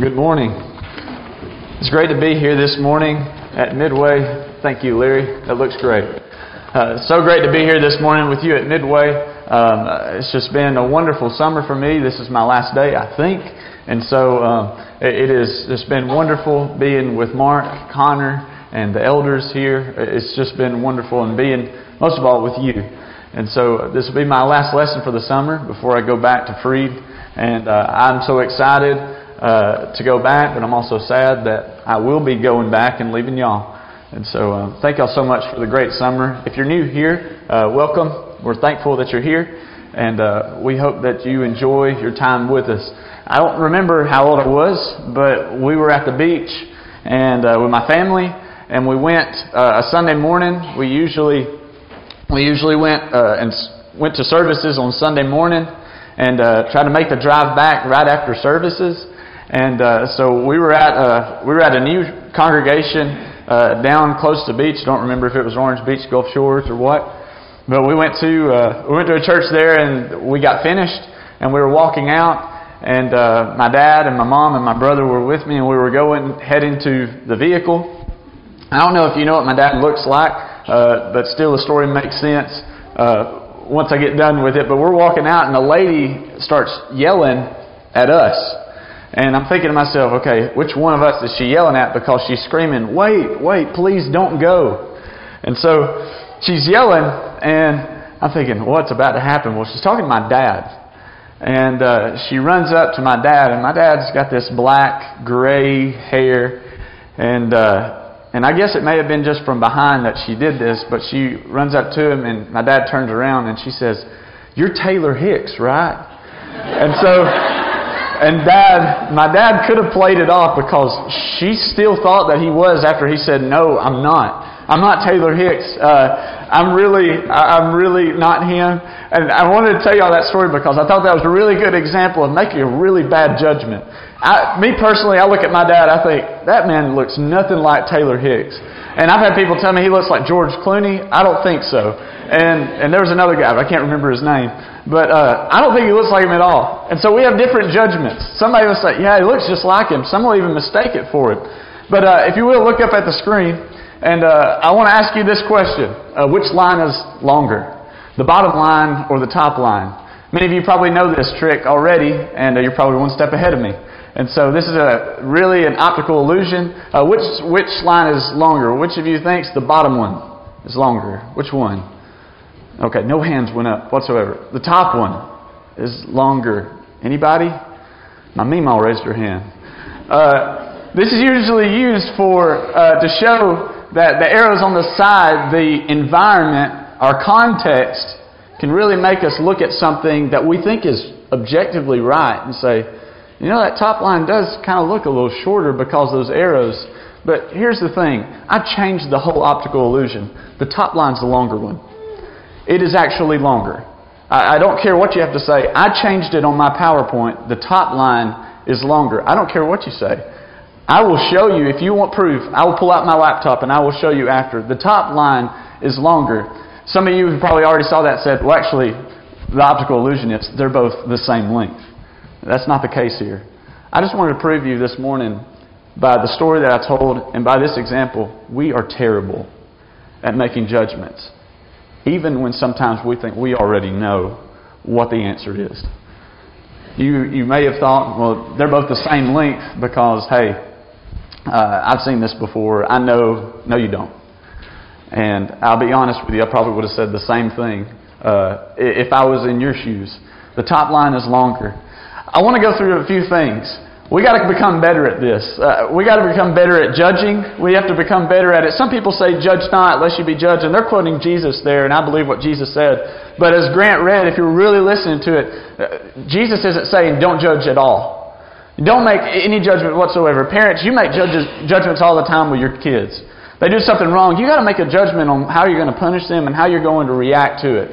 Good morning. It's great to be here this morning at Midway. Thank you, Larry. That looks great. Uh, so great to be here this morning with you at Midway. Um, it's just been a wonderful summer for me. This is my last day, I think. And so um, it, it is, it's been wonderful being with Mark, Connor, and the elders here. It's just been wonderful and being, most of all, with you. And so this will be my last lesson for the summer before I go back to Freed. And uh, I'm so excited uh, to go back, but I'm also sad that I will be going back and leaving y'all. And so uh, thank y'all so much for the great summer. If you're new here, uh, welcome. We're thankful that you're here, and uh, we hope that you enjoy your time with us. I don't remember how old I was, but we were at the beach and uh, with my family, and we went a Sunday morning. We usually we usually went and went to services on Sunday morning and uh, tried to make the drive back right after services. And uh, so we were at uh, we were at a new congregation uh, down close to the beach. Don't remember if it was Orange Beach, Gulf Shores, or what. But we went to uh, we went to a church there, and we got finished, and we were walking out, and uh, my dad and my mom and my brother were with me, and we were going heading to the vehicle. I don't know if you know what my dad looks like, uh, but still the story makes sense uh, once I get done with it. But we're walking out, and a lady starts yelling at us. And I'm thinking to myself, okay, which one of us is she yelling at because she's screaming, wait, wait, please don't go. And so she's yelling, and I'm thinking, what's about to happen? Well, she's talking to my dad. And uh, she runs up to my dad, and my dad's got this black, gray hair. And, uh, and I guess it may have been just from behind that she did this, but she runs up to him, and my dad turns around and she says, You're Taylor Hicks, right? And so and dad, my dad could have played it off because she still thought that he was after he said, "No, I'm not. I'm not Taylor Hicks. Uh, I'm really, I'm really not him." And I wanted to tell y'all that story because I thought that was a really good example of making a really bad judgment. I, me personally, I look at my dad. I think that man looks nothing like Taylor Hicks. And I've had people tell me he looks like George Clooney. I don't think so. And and there was another guy, but I can't remember his name. But uh, I don't think he looks like him at all. And so we have different judgments. Somebody will say, yeah, he looks just like him. Some will even mistake it for him. But uh, if you will, look up at the screen. And uh, I want to ask you this question uh, Which line is longer? The bottom line or the top line? Many of you probably know this trick already, and uh, you're probably one step ahead of me. And so this is a really an optical illusion. Uh, which which line is longer? Which of you thinks the bottom one is longer? Which one? Okay, no hands went up whatsoever. The top one is longer. Anybody? My Meemaw raised her hand. Uh, this is usually used for uh, to show that the arrows on the side, the environment, our context, can really make us look at something that we think is objectively right and say, you know, that top line does kind of look a little shorter because those arrows. But here's the thing I changed the whole optical illusion. The top line's the longer one. It is actually longer. I, I don't care what you have to say. I changed it on my PowerPoint. The top line is longer. I don't care what you say. I will show you, if you want proof, I will pull out my laptop and I will show you after. The top line is longer. Some of you who probably already saw that said, well, actually, the optical illusion is they're both the same length. That's not the case here. I just wanted to prove you this morning by the story that I told and by this example, we are terrible at making judgments even when sometimes we think we already know what the answer is. You, you may have thought, well, they're both the same length because, hey, uh, I've seen this before. I know. No, you don't. And I'll be honest with you, I probably would have said the same thing uh, if I was in your shoes. The top line is longer. I want to go through a few things. We got to become better at this. Uh, we got to become better at judging. We have to become better at it. Some people say, "Judge not, lest you be judged," and they're quoting Jesus there, and I believe what Jesus said. But as Grant read, if you're really listening to it, uh, Jesus isn't saying, "Don't judge at all." Don't make any judgment whatsoever. Parents, you make judges, judgments all the time with your kids. They do something wrong, you got to make a judgment on how you're going to punish them and how you're going to react to it.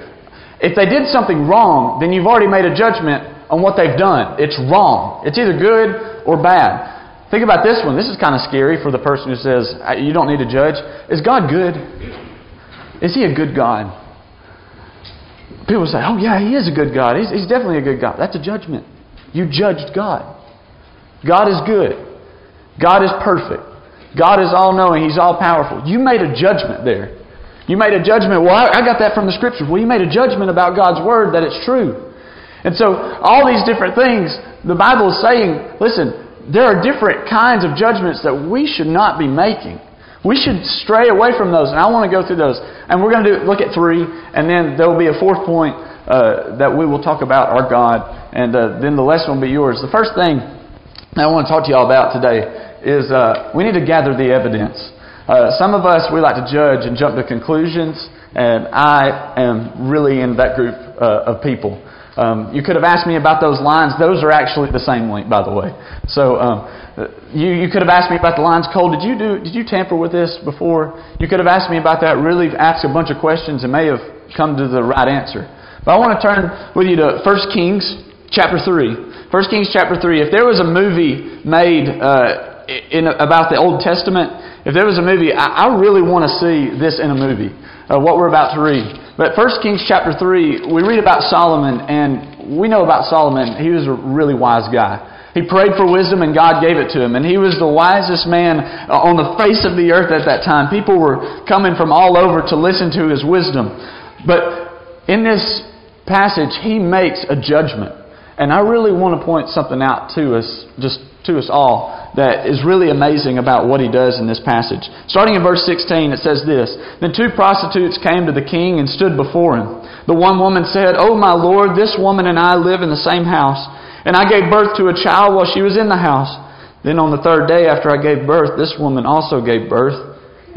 If they did something wrong, then you've already made a judgment on what they've done. It's wrong. It's either good or bad. Think about this one. This is kind of scary for the person who says, You don't need to judge. Is God good? Is He a good God? People say, Oh, yeah, He is a good God. He's, he's definitely a good God. That's a judgment. You judged God. God is good. God is perfect. God is all knowing. He's all powerful. You made a judgment there. You made a judgment. Well, I, got that from the scriptures. Well, you made a judgment about God's word that it's true. And so, all these different things, the Bible is saying, listen, there are different kinds of judgments that we should not be making. We should stray away from those. And I want to go through those. And we're going to do, look at three, and then there will be a fourth point uh, that we will talk about our God, and uh, then the lesson will be yours. The first thing I want to talk to you all about today is uh, we need to gather the evidence. Uh, some of us, we like to judge and jump to conclusions, and I am really in that group uh, of people. Um, you could have asked me about those lines. Those are actually the same link, by the way. So um, you, you could have asked me about the lines. Cole, did you do? Did you tamper with this before? You could have asked me about that. Really, asked a bunch of questions and may have come to the right answer. But I want to turn with you to 1 Kings chapter three. 1 Kings chapter three. If there was a movie made uh, in about the Old Testament if there was a movie, I, I really want to see this in a movie, uh, what we're about to read. But 1 Kings chapter 3, we read about Solomon, and we know about Solomon, he was a really wise guy. He prayed for wisdom and God gave it to him. And he was the wisest man uh, on the face of the earth at that time. People were coming from all over to listen to his wisdom. But in this passage, he makes a judgment. And I really want to point something out to us, just to us all that is really amazing about what he does in this passage. Starting in verse 16, it says this Then two prostitutes came to the king and stood before him. The one woman said, Oh, my lord, this woman and I live in the same house, and I gave birth to a child while she was in the house. Then on the third day after I gave birth, this woman also gave birth,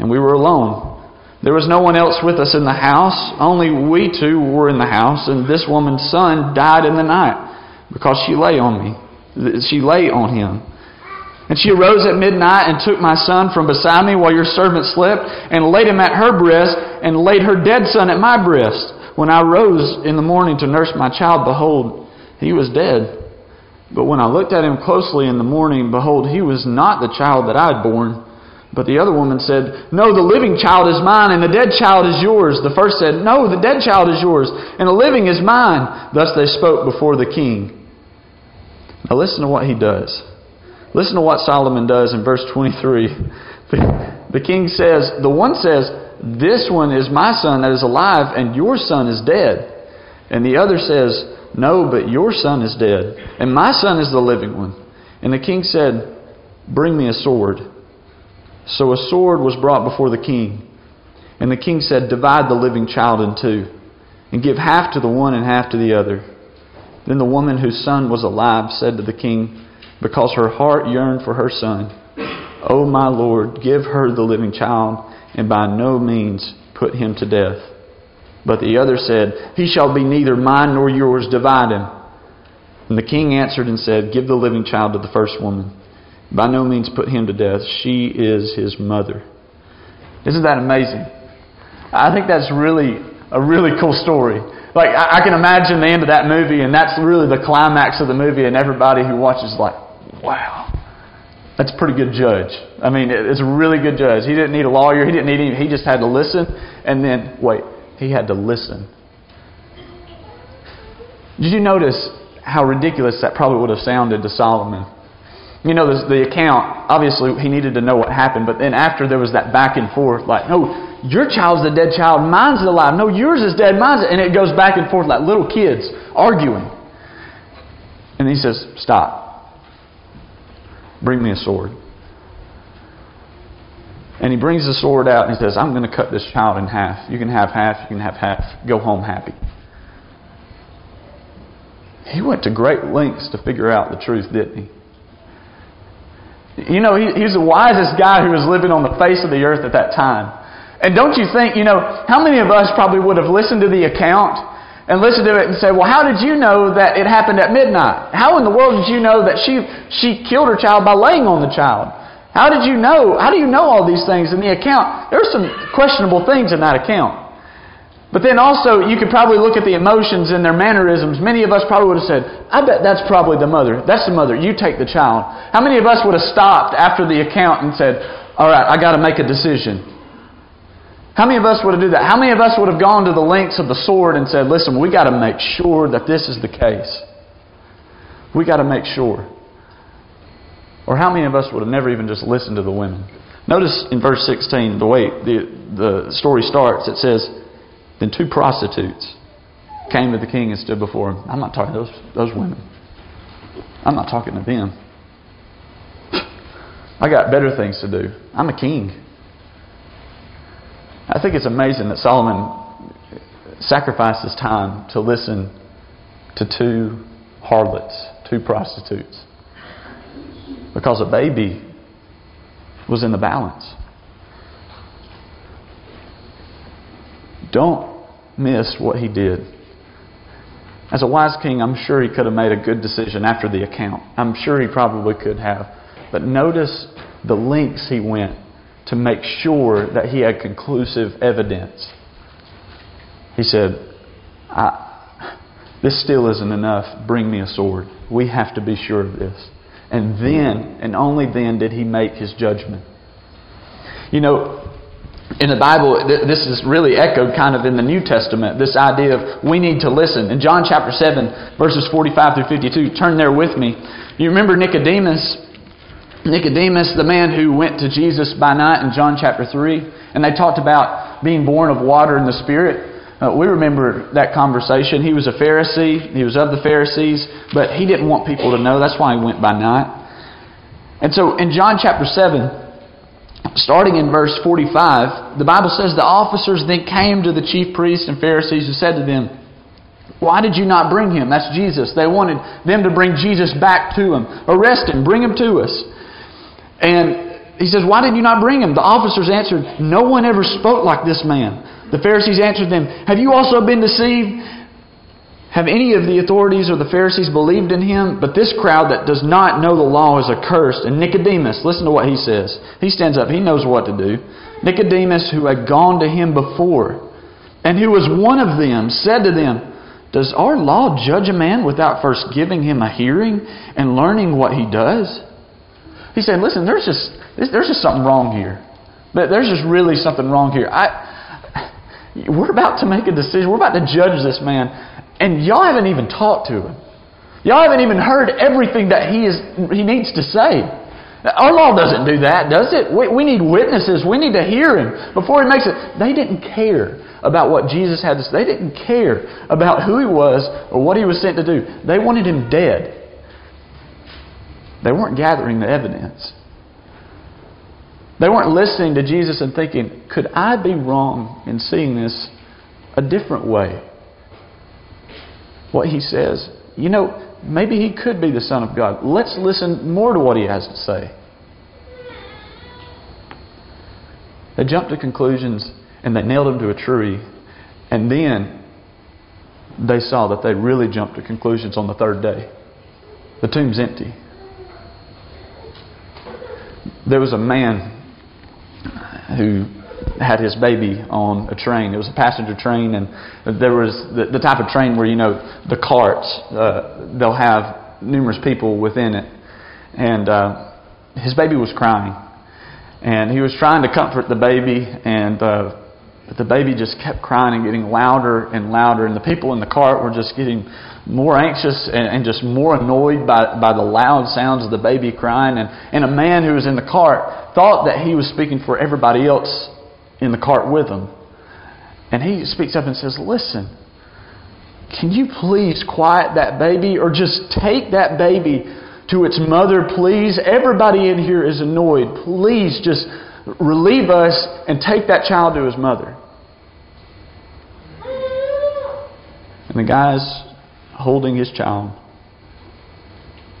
and we were alone. There was no one else with us in the house, only we two were in the house, and this woman's son died in the night because she lay on me. She lay on him. And she arose at midnight and took my son from beside me while your servant slept, and laid him at her breast, and laid her dead son at my breast. When I rose in the morning to nurse my child, behold, he was dead. But when I looked at him closely in the morning, behold, he was not the child that I had born. But the other woman said, No, the living child is mine, and the dead child is yours. The first said, No, the dead child is yours, and the living is mine. Thus they spoke before the king. Now listen to what he does. Listen to what Solomon does in verse 23. The, king says, the one says, This one is my son that is alive, and your son is dead. And the other says, No, but your son is dead, and my son is the living one. And the king said, Bring me a sword. So a sword was brought before the king. And the king said, Divide the living child in two, and give half to the one and half to the other. Then the woman whose son was alive said to the king, because her heart yearned for her son. O my Lord, give her the living child, and by no means put him to death. But the other said, He shall be neither mine nor yours, divide him. And the king answered and said, Give the living child to the first woman. By no means put him to death. She is his mother. Isn't that amazing? I think that's really a really cool story. Like I, can imagine the end of that movie, and that's really the climax of the movie, and everybody who watches like, wow, that's a pretty good judge. I mean, it's a really good judge. He didn't need a lawyer. He didn't need any. He just had to listen, and then wait. He had to listen. Did you notice how ridiculous that probably would have sounded to Solomon? You know, the, the account, obviously, he needed to know what happened, but then after there was that back and forth, like, no, your child's the dead child, mine's alive. No, yours is dead, mine's And it goes back and forth like little kids arguing. And he says, Stop. Bring me a sword. And he brings the sword out and he says, I'm going to cut this child in half. You can have half, you can have half. Go home happy. He went to great lengths to figure out the truth, didn't he? You know, he, he's the wisest guy who was living on the face of the earth at that time. And don't you think, you know, how many of us probably would have listened to the account and listened to it and said, well, how did you know that it happened at midnight? How in the world did you know that she, she killed her child by laying on the child? How did you know? How do you know all these things in the account? There are some questionable things in that account. But then also, you could probably look at the emotions and their mannerisms. Many of us probably would have said, I bet that's probably the mother. That's the mother. You take the child. How many of us would have stopped after the account and said, All right, I got to make a decision? How many of us would have done that? How many of us would have gone to the lengths of the sword and said, listen, we got to make sure that this is the case? We got to make sure. Or how many of us would have never even just listened to the women? Notice in verse 16, the way the, the story starts, it says, Then two prostitutes came to the king and stood before him. I'm not talking to those, those women. I'm not talking to them. I got better things to do. I'm a king. I think it's amazing that Solomon sacrificed his time to listen to two harlots, two prostitutes. Because a baby was in the balance. Don't miss what he did. As a wise king, I'm sure he could have made a good decision after the account. I'm sure he probably could have. But notice the lengths he went to make sure that he had conclusive evidence. He said, This still isn't enough. Bring me a sword. We have to be sure of this. And then, and only then, did he make his judgment. You know, in the Bible, this is really echoed kind of in the New Testament, this idea of we need to listen. In John chapter 7, verses 45 through 52, turn there with me. You remember Nicodemus? Nicodemus, the man who went to Jesus by night in John chapter 3, and they talked about being born of water and the Spirit. Uh, we remember that conversation. He was a Pharisee, he was of the Pharisees, but he didn't want people to know. That's why he went by night. And so in John chapter 7, starting in verse 45, the Bible says the officers then came to the chief priests and Pharisees and said to them, Why did you not bring him? That's Jesus. They wanted them to bring Jesus back to him. Arrest him, bring him to us. And he says, Why did you not bring him? The officers answered, No one ever spoke like this man. The Pharisees answered them, Have you also been deceived? Have any of the authorities or the Pharisees believed in him? But this crowd that does not know the law is accursed. And Nicodemus, listen to what he says. He stands up, he knows what to do. Nicodemus, who had gone to him before, and who was one of them, said to them, Does our law judge a man without first giving him a hearing and learning what he does? He said, Listen, there's just, there's just something wrong here. But there's just really something wrong here. I, we're about to make a decision. We're about to judge this man. And y'all haven't even talked to him. Y'all haven't even heard everything that he is he needs to say. Our law doesn't do that, does it? We, we need witnesses. We need to hear him before he makes it. They didn't care about what Jesus had to say. They didn't care about who he was or what he was sent to do. They wanted him dead. They weren't gathering the evidence. They weren't listening to Jesus and thinking, could I be wrong in seeing this a different way? what he says, you know, maybe he could be the Son of God. Let's listen more to what he has to say. They jumped to conclusions and they nailed him to a tree. And then they saw that they really jumped to conclusions on the third day. The tomb's empty. There was a man who had his baby on a train. It was a passenger train, and there was the, the type of train where you know the carts uh, they'll have numerous people within it, and uh, his baby was crying, and he was trying to comfort the baby, and uh, but the baby just kept crying and getting louder and louder, and the people in the cart were just getting more anxious and, and just more annoyed by, by the loud sounds of the baby crying. And, and a man who was in the cart thought that he was speaking for everybody else in the cart with him. And he speaks up and says, Listen, can you please quiet that baby or just take that baby to its mother, please? Everybody in here is annoyed. Please just relieve us and take that child to his mother. And the guy's holding his child.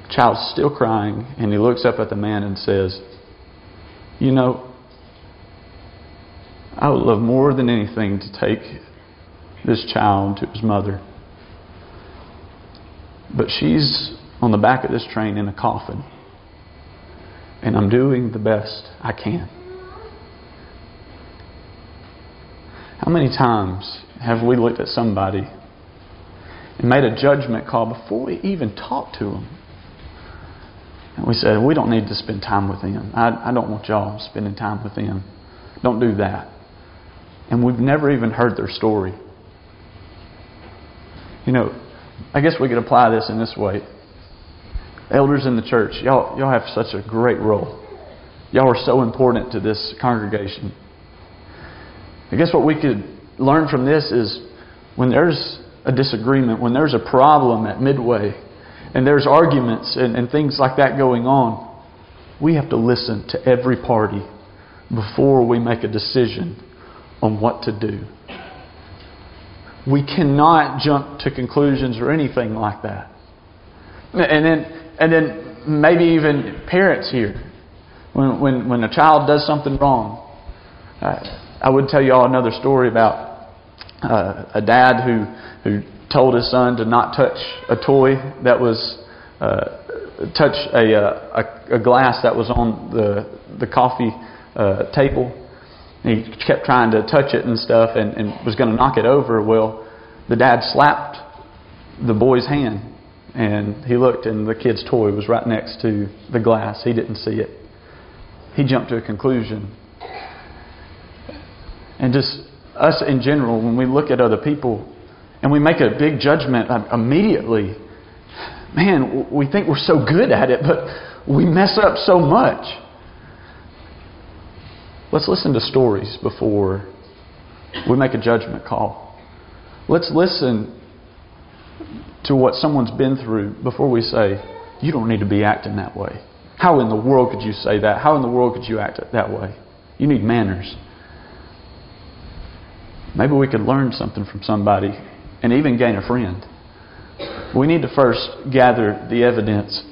Child's still crying, and he looks up at the man and says, You know, I would love more than anything to take this child to his mother. But she's on the back of this train in a coffin. And I'm doing the best I can. How many times have we looked at somebody and made a judgment call before we even talked to them? And we said, We don't need to spend time with them. I, I don't want y'all spending time with them. Don't do that and we've never even heard their story. You know, I guess we could apply this in this way. Elders in the church, y'all, y'all have such a great role. Y'all are so important to this congregation. I guess what we could learn from this is when there's a disagreement, when there's a problem at Midway, and there's arguments and, and things like that going on, we have to listen to every party before we make a decision on what to do. We cannot jump to conclusions or anything like that. And then, and then maybe even parents here, when, when, when a child does something wrong, uh, I would tell you all another story about uh, a dad who who told his son to not touch a toy that was uh, touch a, uh, a, a glass that was on the the coffee uh, table. He kept trying to touch it and stuff, and, and was going to knock it over. Well, the dad slapped the boy's hand, and he looked, and the kid's toy was right next to the glass. He didn't see it. He jumped to a conclusion and just us in general, when we look at other people and we make a big judgment immediately, man, we think we're so good at it, but we mess up so much. Let's listen to stories before we make a judgment call. Let's listen to what someone's been through before we say, you don't need to be acting that way. How in the world could you say that? How in the world could you act that way? You need manners. Maybe we could learn something from somebody and even gain a friend. We need to first gather the evidence.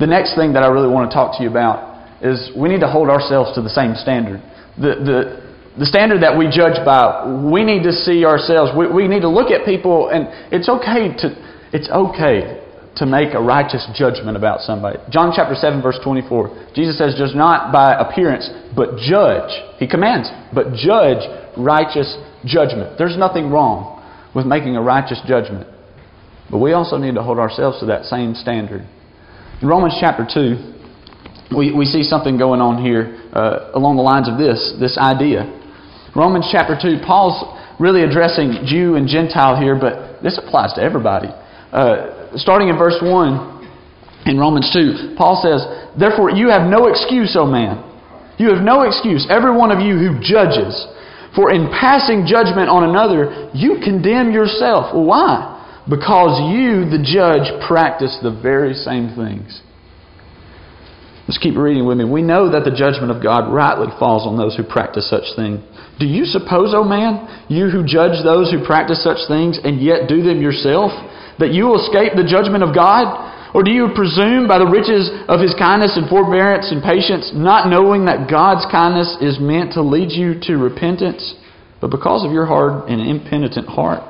The next thing that I really want to talk to you about is we need to hold ourselves to the same standard. The, the, the standard that we judge by, we need to see ourselves. We, we need to look at people, and it's okay to, it's okay to make a righteous judgment about somebody. John chapter 7, verse 24. Jesus says, Judge not by appearance, but judge. He commands, but judge righteous judgment. There's nothing wrong with making a righteous judgment. But we also need to hold ourselves to that same standard. In Romans chapter 2, we, we see something going on here uh, along the lines of this, this idea. Romans chapter 2, Paul's really addressing Jew and Gentile here, but this applies to everybody. Uh, starting in verse 1 in Romans 2, Paul says, Therefore you have no excuse, O man. You have no excuse, every one of you who judges. For in passing judgment on another, you condemn yourself. Why? Because you, the judge, practice the very same things. Let's keep reading with me. We know that the judgment of God rightly falls on those who practice such things. Do you suppose, O oh man, you who judge those who practice such things and yet do them yourself, that you will escape the judgment of God? Or do you presume by the riches of his kindness and forbearance and patience, not knowing that God's kindness is meant to lead you to repentance? But because of your hard and impenitent heart,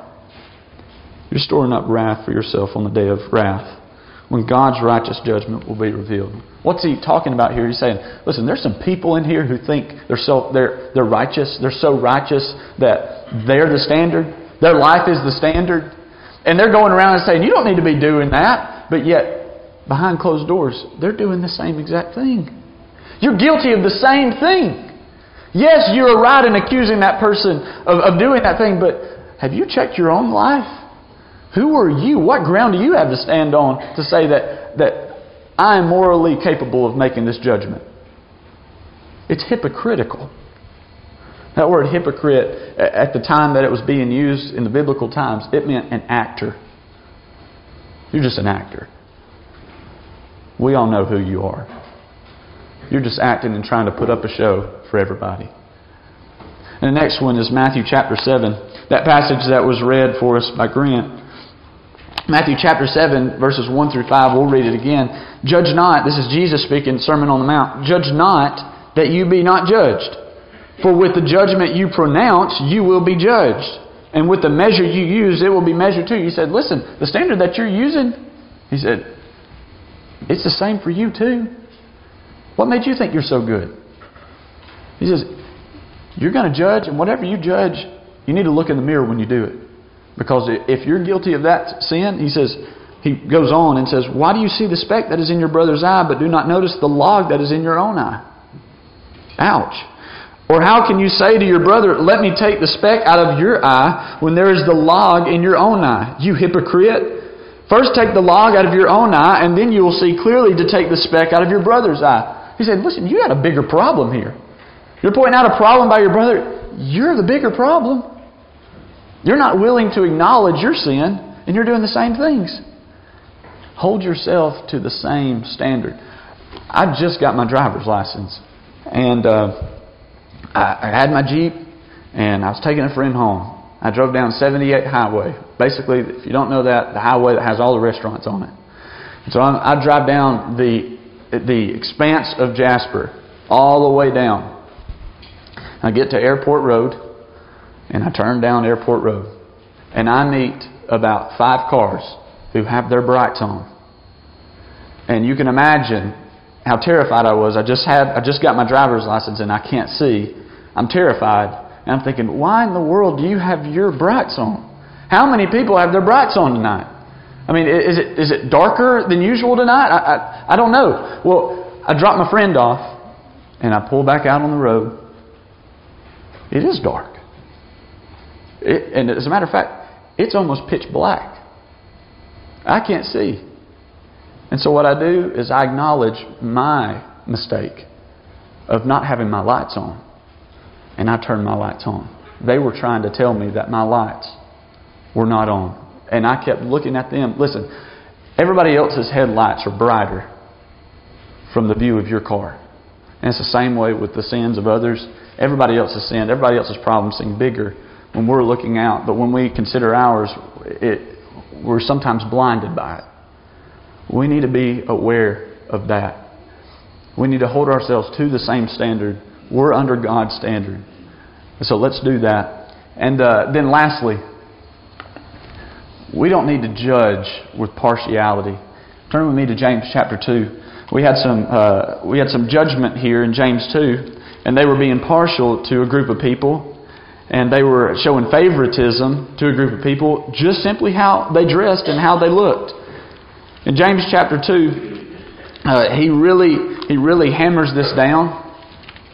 you're storing up wrath for yourself on the day of wrath, when God's righteous judgment will be revealed. What's he talking about here? He's saying, listen, there's some people in here who think they're so they're they're righteous, they're so righteous that they're the standard, their life is the standard, and they're going around and saying, you don't need to be doing that. But yet, behind closed doors, they're doing the same exact thing. You're guilty of the same thing. Yes, you're right in accusing that person of, of doing that thing, but have you checked your own life? Who are you? What ground do you have to stand on to say that, that I am morally capable of making this judgment? It's hypocritical. That word hypocrite, at the time that it was being used in the biblical times, it meant an actor. You're just an actor. We all know who you are. You're just acting and trying to put up a show for everybody. And the next one is Matthew chapter 7. That passage that was read for us by Grant. Matthew chapter 7, verses 1 through 5. We'll read it again. Judge not, this is Jesus speaking, Sermon on the Mount. Judge not that you be not judged. For with the judgment you pronounce, you will be judged. And with the measure you use, it will be measured too. He said, Listen, the standard that you're using, he said, it's the same for you too. What made you think you're so good? He says, You're going to judge, and whatever you judge, you need to look in the mirror when you do it. Because if you're guilty of that sin, he says, he goes on and says, Why do you see the speck that is in your brother's eye, but do not notice the log that is in your own eye? Ouch. Or how can you say to your brother, Let me take the speck out of your eye when there is the log in your own eye? You hypocrite. First take the log out of your own eye, and then you will see clearly to take the speck out of your brother's eye. He said, Listen, you got a bigger problem here. You're pointing out a problem by your brother. You're the bigger problem. You're not willing to acknowledge your sin, and you're doing the same things. Hold yourself to the same standard. I just got my driver's license, and uh, I, I had my Jeep, and I was taking a friend home. I drove down 78 Highway. Basically, if you don't know that, the highway that has all the restaurants on it. And so I, I drive down the the expanse of Jasper all the way down. I get to Airport Road, and I turn down Airport Road, and I meet about five cars who have their brights on. And you can imagine how terrified I was. I just had I just got my driver's license and I can't see. I'm terrified. And I'm thinking, why in the world do you have your brights on? How many people have their brights on tonight? I mean, is it, is it darker than usual tonight? I, I, I don't know. Well, I dropped my friend off and I pull back out on the road. It is dark. It, and as a matter of fact, it's almost pitch black. I can't see. And so what I do is I acknowledge my mistake of not having my lights on and I turned my lights on. They were trying to tell me that my lights were not on. And I kept looking at them. Listen, everybody else's headlights are brighter from the view of your car. And it's the same way with the sins of others. Everybody else's sin, everybody else's problems seem bigger when we're looking out. But when we consider ours, it, we're sometimes blinded by it. We need to be aware of that. We need to hold ourselves to the same standard we're under God's standard. So let's do that. And uh, then lastly, we don't need to judge with partiality. Turn with me to James chapter 2. We had some, uh, we had some judgment here in James 2, and they were being partial to a group of people, and they were showing favoritism to a group of people just simply how they dressed and how they looked. In James chapter 2, uh, he, really, he really hammers this down.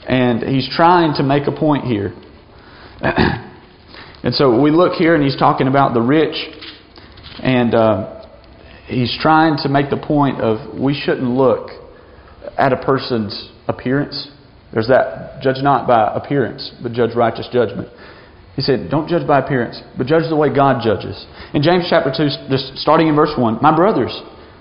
And he's trying to make a point here. and so we look here and he's talking about the rich. And uh, he's trying to make the point of we shouldn't look at a person's appearance. There's that judge not by appearance, but judge righteous judgment. He said, Don't judge by appearance, but judge the way God judges. In James chapter 2, just starting in verse 1, My brothers,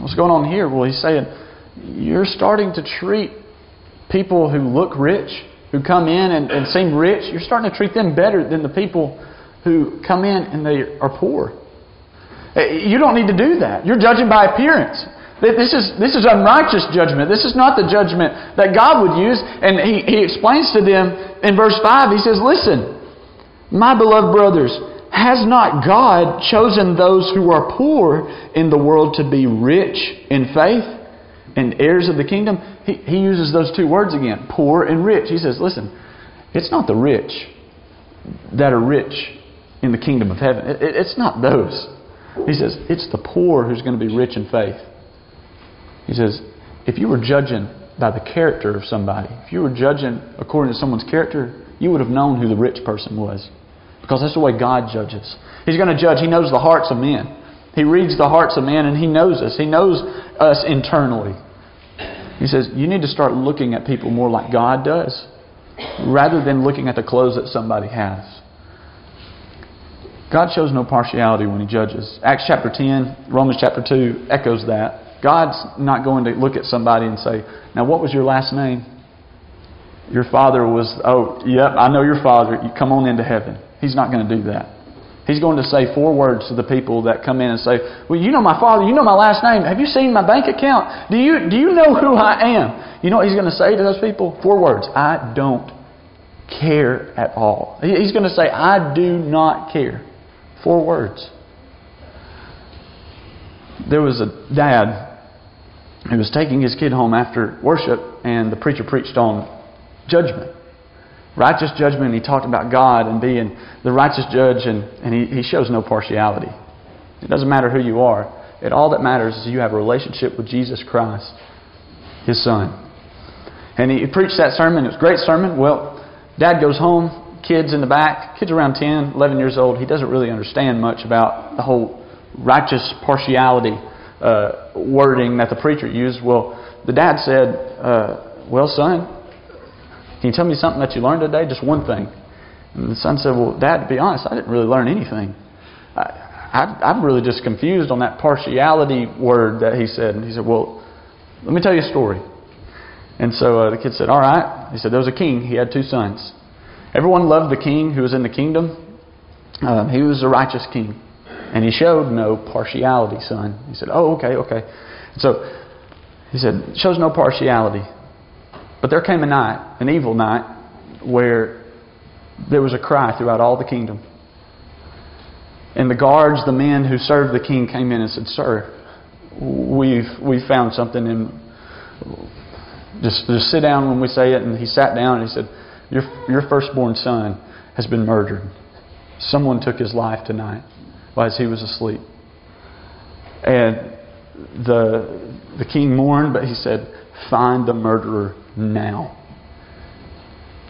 What's going on here? Well, he's saying, you're starting to treat people who look rich, who come in and, and seem rich, you're starting to treat them better than the people who come in and they are poor. Eh, you don't need to do that. You're judging by appearance. This is, this is unrighteous judgment. This is not the judgment that God would use. And he, he explains to them in verse 5, he says, Listen, my beloved brothers, has not God chosen those who are poor in the world to be rich in faith and heirs of the kingdom, he, he uses those two words again poor and rich. He says, listen, it's not the rich that are rich in the kingdom of heaven. It, it, it's not those. He says, it's the poor who's going to be rich in faith. He says, if you were judging by the character of somebody, if you were judging according to someone's character, you would have known who the rich person was. Because that's the way God judges. He's going to judge. He knows the hearts of men. He reads the hearts of men and He knows us. He knows us internally. He says, you need to start looking at people more like God does rather than looking at the clothes that somebody has. God shows no partiality when He judges. Acts chapter 10, Romans chapter 2 echoes that. God's not going to look at somebody and say, Now, what was your last name? Your father was, oh, yep, I know your father. You come on into heaven. He's not going to do that. He's going to say four words to the people that come in and say, Well, you know my father, you know my last name. Have you seen my bank account? Do you, do you know who I am? You know what he's going to say to those people? Four words I don't care at all. He's going to say, I do not care. Four words. there was a dad who was taking his kid home after worship, and the preacher preached on judgment. Righteous judgment, and he talked about God and being the righteous judge, and, and he, he shows no partiality. It doesn't matter who you are. It all that matters is you have a relationship with Jesus Christ, his son. And he preached that sermon. It was a great sermon. Well, dad goes home, kids in the back, kids around 10, 11 years old. He doesn't really understand much about the whole righteous partiality uh, wording that the preacher used. Well, the dad said, uh, Well, son, can you tell me something that you learned today? Just one thing. And the son said, Well, dad, to be honest, I didn't really learn anything. I, I, I'm really just confused on that partiality word that he said. And he said, Well, let me tell you a story. And so uh, the kid said, All right. He said, There was a king. He had two sons. Everyone loved the king who was in the kingdom. Um, he was a righteous king. And he showed no partiality, son. He said, Oh, okay, okay. So he said, Shows no partiality. But there came a night, an evil night, where there was a cry throughout all the kingdom. And the guards, the men who served the king, came in and said, Sir, we've, we've found something in. Just, just sit down when we say it. And he sat down and he said, Your, your firstborn son has been murdered. Someone took his life tonight as he was asleep. And the, the king mourned, but he said, Find the murderer now.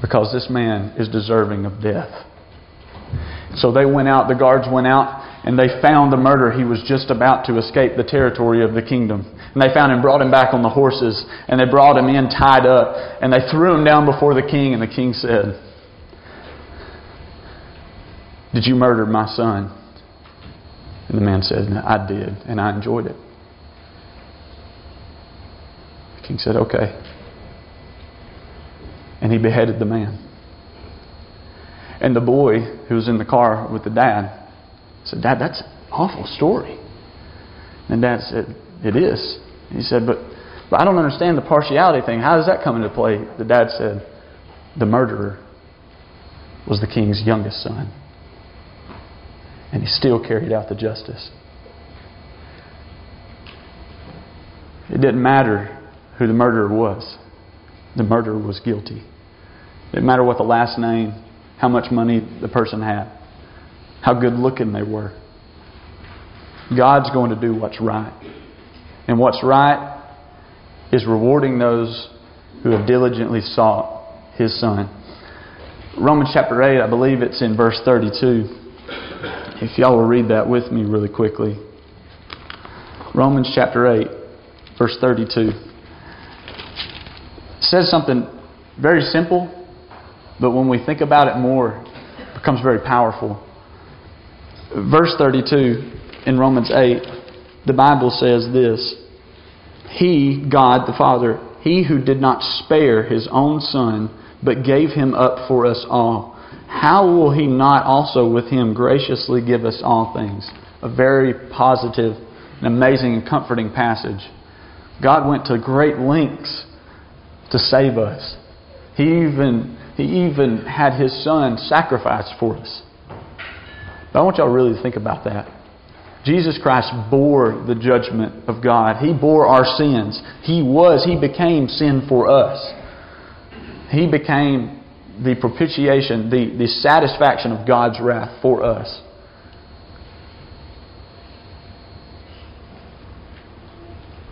Because this man is deserving of death. So they went out, the guards went out, and they found the murderer. He was just about to escape the territory of the kingdom. And they found him, brought him back on the horses, and they brought him in tied up, and they threw him down before the king, and the king said, Did you murder my son? And the man said, I did, and I enjoyed it. The king said, Okay. And he beheaded the man. And the boy who was in the car with the dad said, Dad, that's an awful story. And dad said, It is. He said, But but I don't understand the partiality thing. How does that come into play? The dad said, The murderer was the king's youngest son and he still carried out the justice. It didn't matter who the murderer was, the murderer was guilty. It didn't matter what the last name, how much money the person had, how good looking they were. God's going to do what's right. And what's right is rewarding those who have diligently sought His Son. Romans chapter 8, I believe it's in verse 32. If y'all will read that with me really quickly. Romans chapter 8, verse 32. Says something very simple, but when we think about it more, it becomes very powerful. Verse 32 in Romans 8, the Bible says this He, God the Father, He who did not spare His own Son, but gave Him up for us all how will He not also with Him graciously give us all things? A very positive and amazing and comforting passage. God went to great lengths to save us. He even, he even had His Son sacrificed for us. But I want y'all really to think about that. Jesus Christ bore the judgment of God. He bore our sins. He was, He became sin for us. He became the propitiation, the, the satisfaction of God's wrath for us.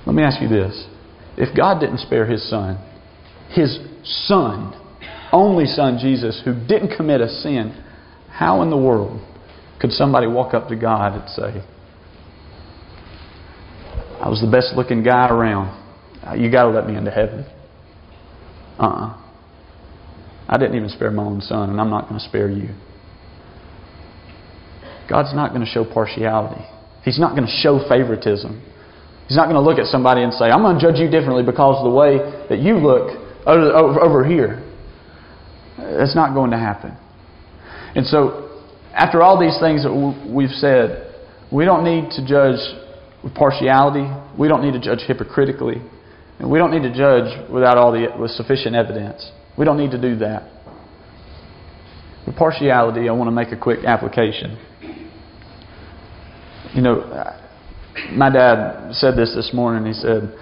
Let me ask you this. If God didn't spare His Son, His Son, only Son Jesus, who didn't commit a sin, how in the world could somebody walk up to God and say, I was the best looking guy around. You got to let me into heaven? Uh uh-uh. uh I didn't even spare my own son, and I'm not going to spare you. God's not going to show partiality. He's not going to show favoritism. He's not going to look at somebody and say, I'm going to judge you differently because of the way that you look over here. That's not going to happen. And so, after all these things that we've said, we don't need to judge with partiality. We don't need to judge hypocritically. And we don't need to judge without all the with sufficient evidence. We don't need to do that. With partiality, I want to make a quick application. You know, my dad said this this morning. He said,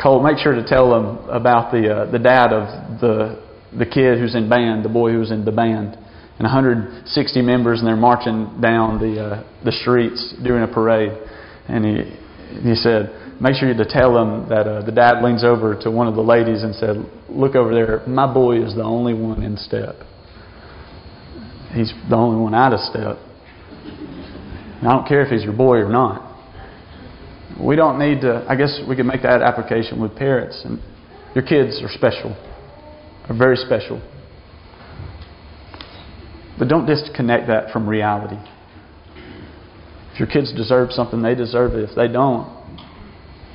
Cole, make sure to tell them about the uh, the dad of the the kid who's in band, the boy who's in the band, and 160 members, and they're marching down the uh, the streets during a parade. And he he said, make sure you to tell them that uh, the dad leans over to one of the ladies and said, "Look over there, my boy is the only one in step. He's the only one out of step. And I don't care if he's your boy or not." We don't need to, I guess we can make that application with parents. And your kids are special, are very special. But don't disconnect that from reality. If your kids deserve something, they deserve it. If they don't,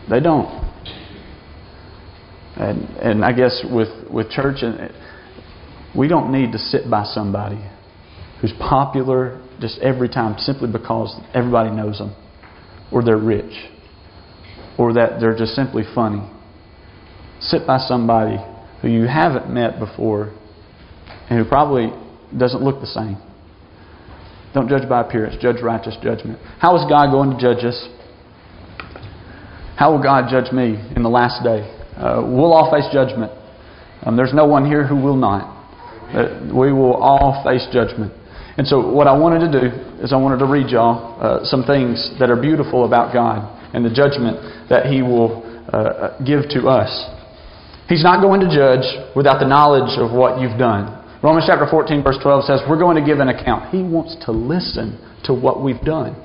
they don't. And, and I guess with, with church, we don't need to sit by somebody who's popular just every time simply because everybody knows them or they're rich or that they're just simply funny. Sit by somebody who you haven't met before and who probably doesn't look the same. Don't judge by appearance, judge righteous judgment. How is God going to judge us? How will God judge me in the last day? Uh, we'll all face judgment. Um, there's no one here who will not. Uh, we will all face judgment. And so, what I wanted to do is, I wanted to read y'all uh, some things that are beautiful about God and the judgment that He will uh, give to us. He's not going to judge without the knowledge of what you've done. Romans chapter 14, verse 12 says, We're going to give an account. He wants to listen to what we've done.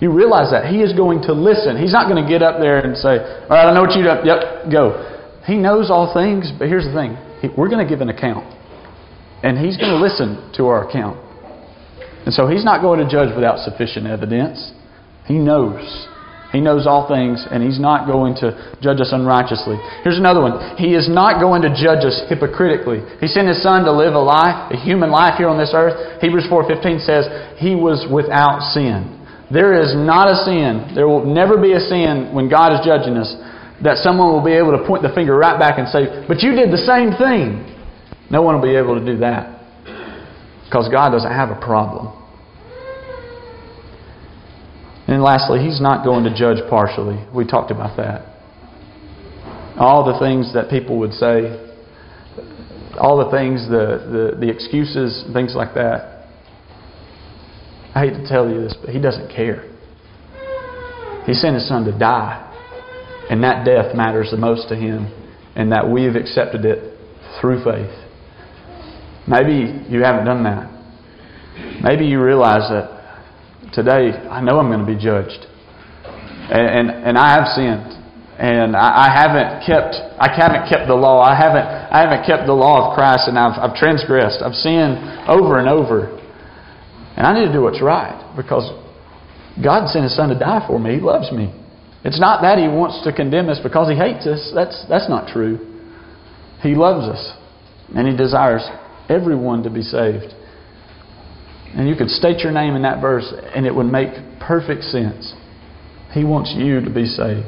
You realize that. He is going to listen. He's not going to get up there and say, All right, I know what you done. Yep, go. He knows all things, but here's the thing we're going to give an account. And He's going to listen to our account. And so He's not going to judge without sufficient evidence. He knows. He knows all things, and He's not going to judge us unrighteously. Here's another one. He is not going to judge us hypocritically. He sent His Son to live a life, a human life here on this earth. Hebrews 4.15 says, He was without sin. There is not a sin, there will never be a sin when God is judging us, that someone will be able to point the finger right back and say, But you did the same thing. No one will be able to do that. Because God doesn't have a problem. And lastly, he's not going to judge partially. We talked about that. All the things that people would say, all the things, the, the, the excuses, things like that. I hate to tell you this, but he doesn't care. He sent his son to die. And that death matters the most to him. And that we have accepted it through faith. Maybe you haven't done that. Maybe you realize that today, I know I'm going to be judged. And, and, and I have sinned. And I, I haven't kept I haven't kept the law. I haven't I haven't kept the law of Christ and I've I've transgressed. I've sinned over and over. And I need to do what's right because God sent his son to die for me. He loves me. It's not that he wants to condemn us because he hates us. That's that's not true. He loves us and he desires everyone to be saved. And you could state your name in that verse and it would make perfect sense. He wants you to be saved.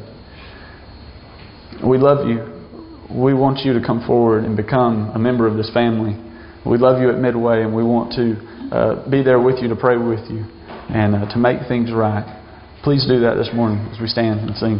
We love you. We want you to come forward and become a member of this family. We love you at Midway and we want to uh, be there with you to pray with you and uh, to make things right. Please do that this morning as we stand and sing.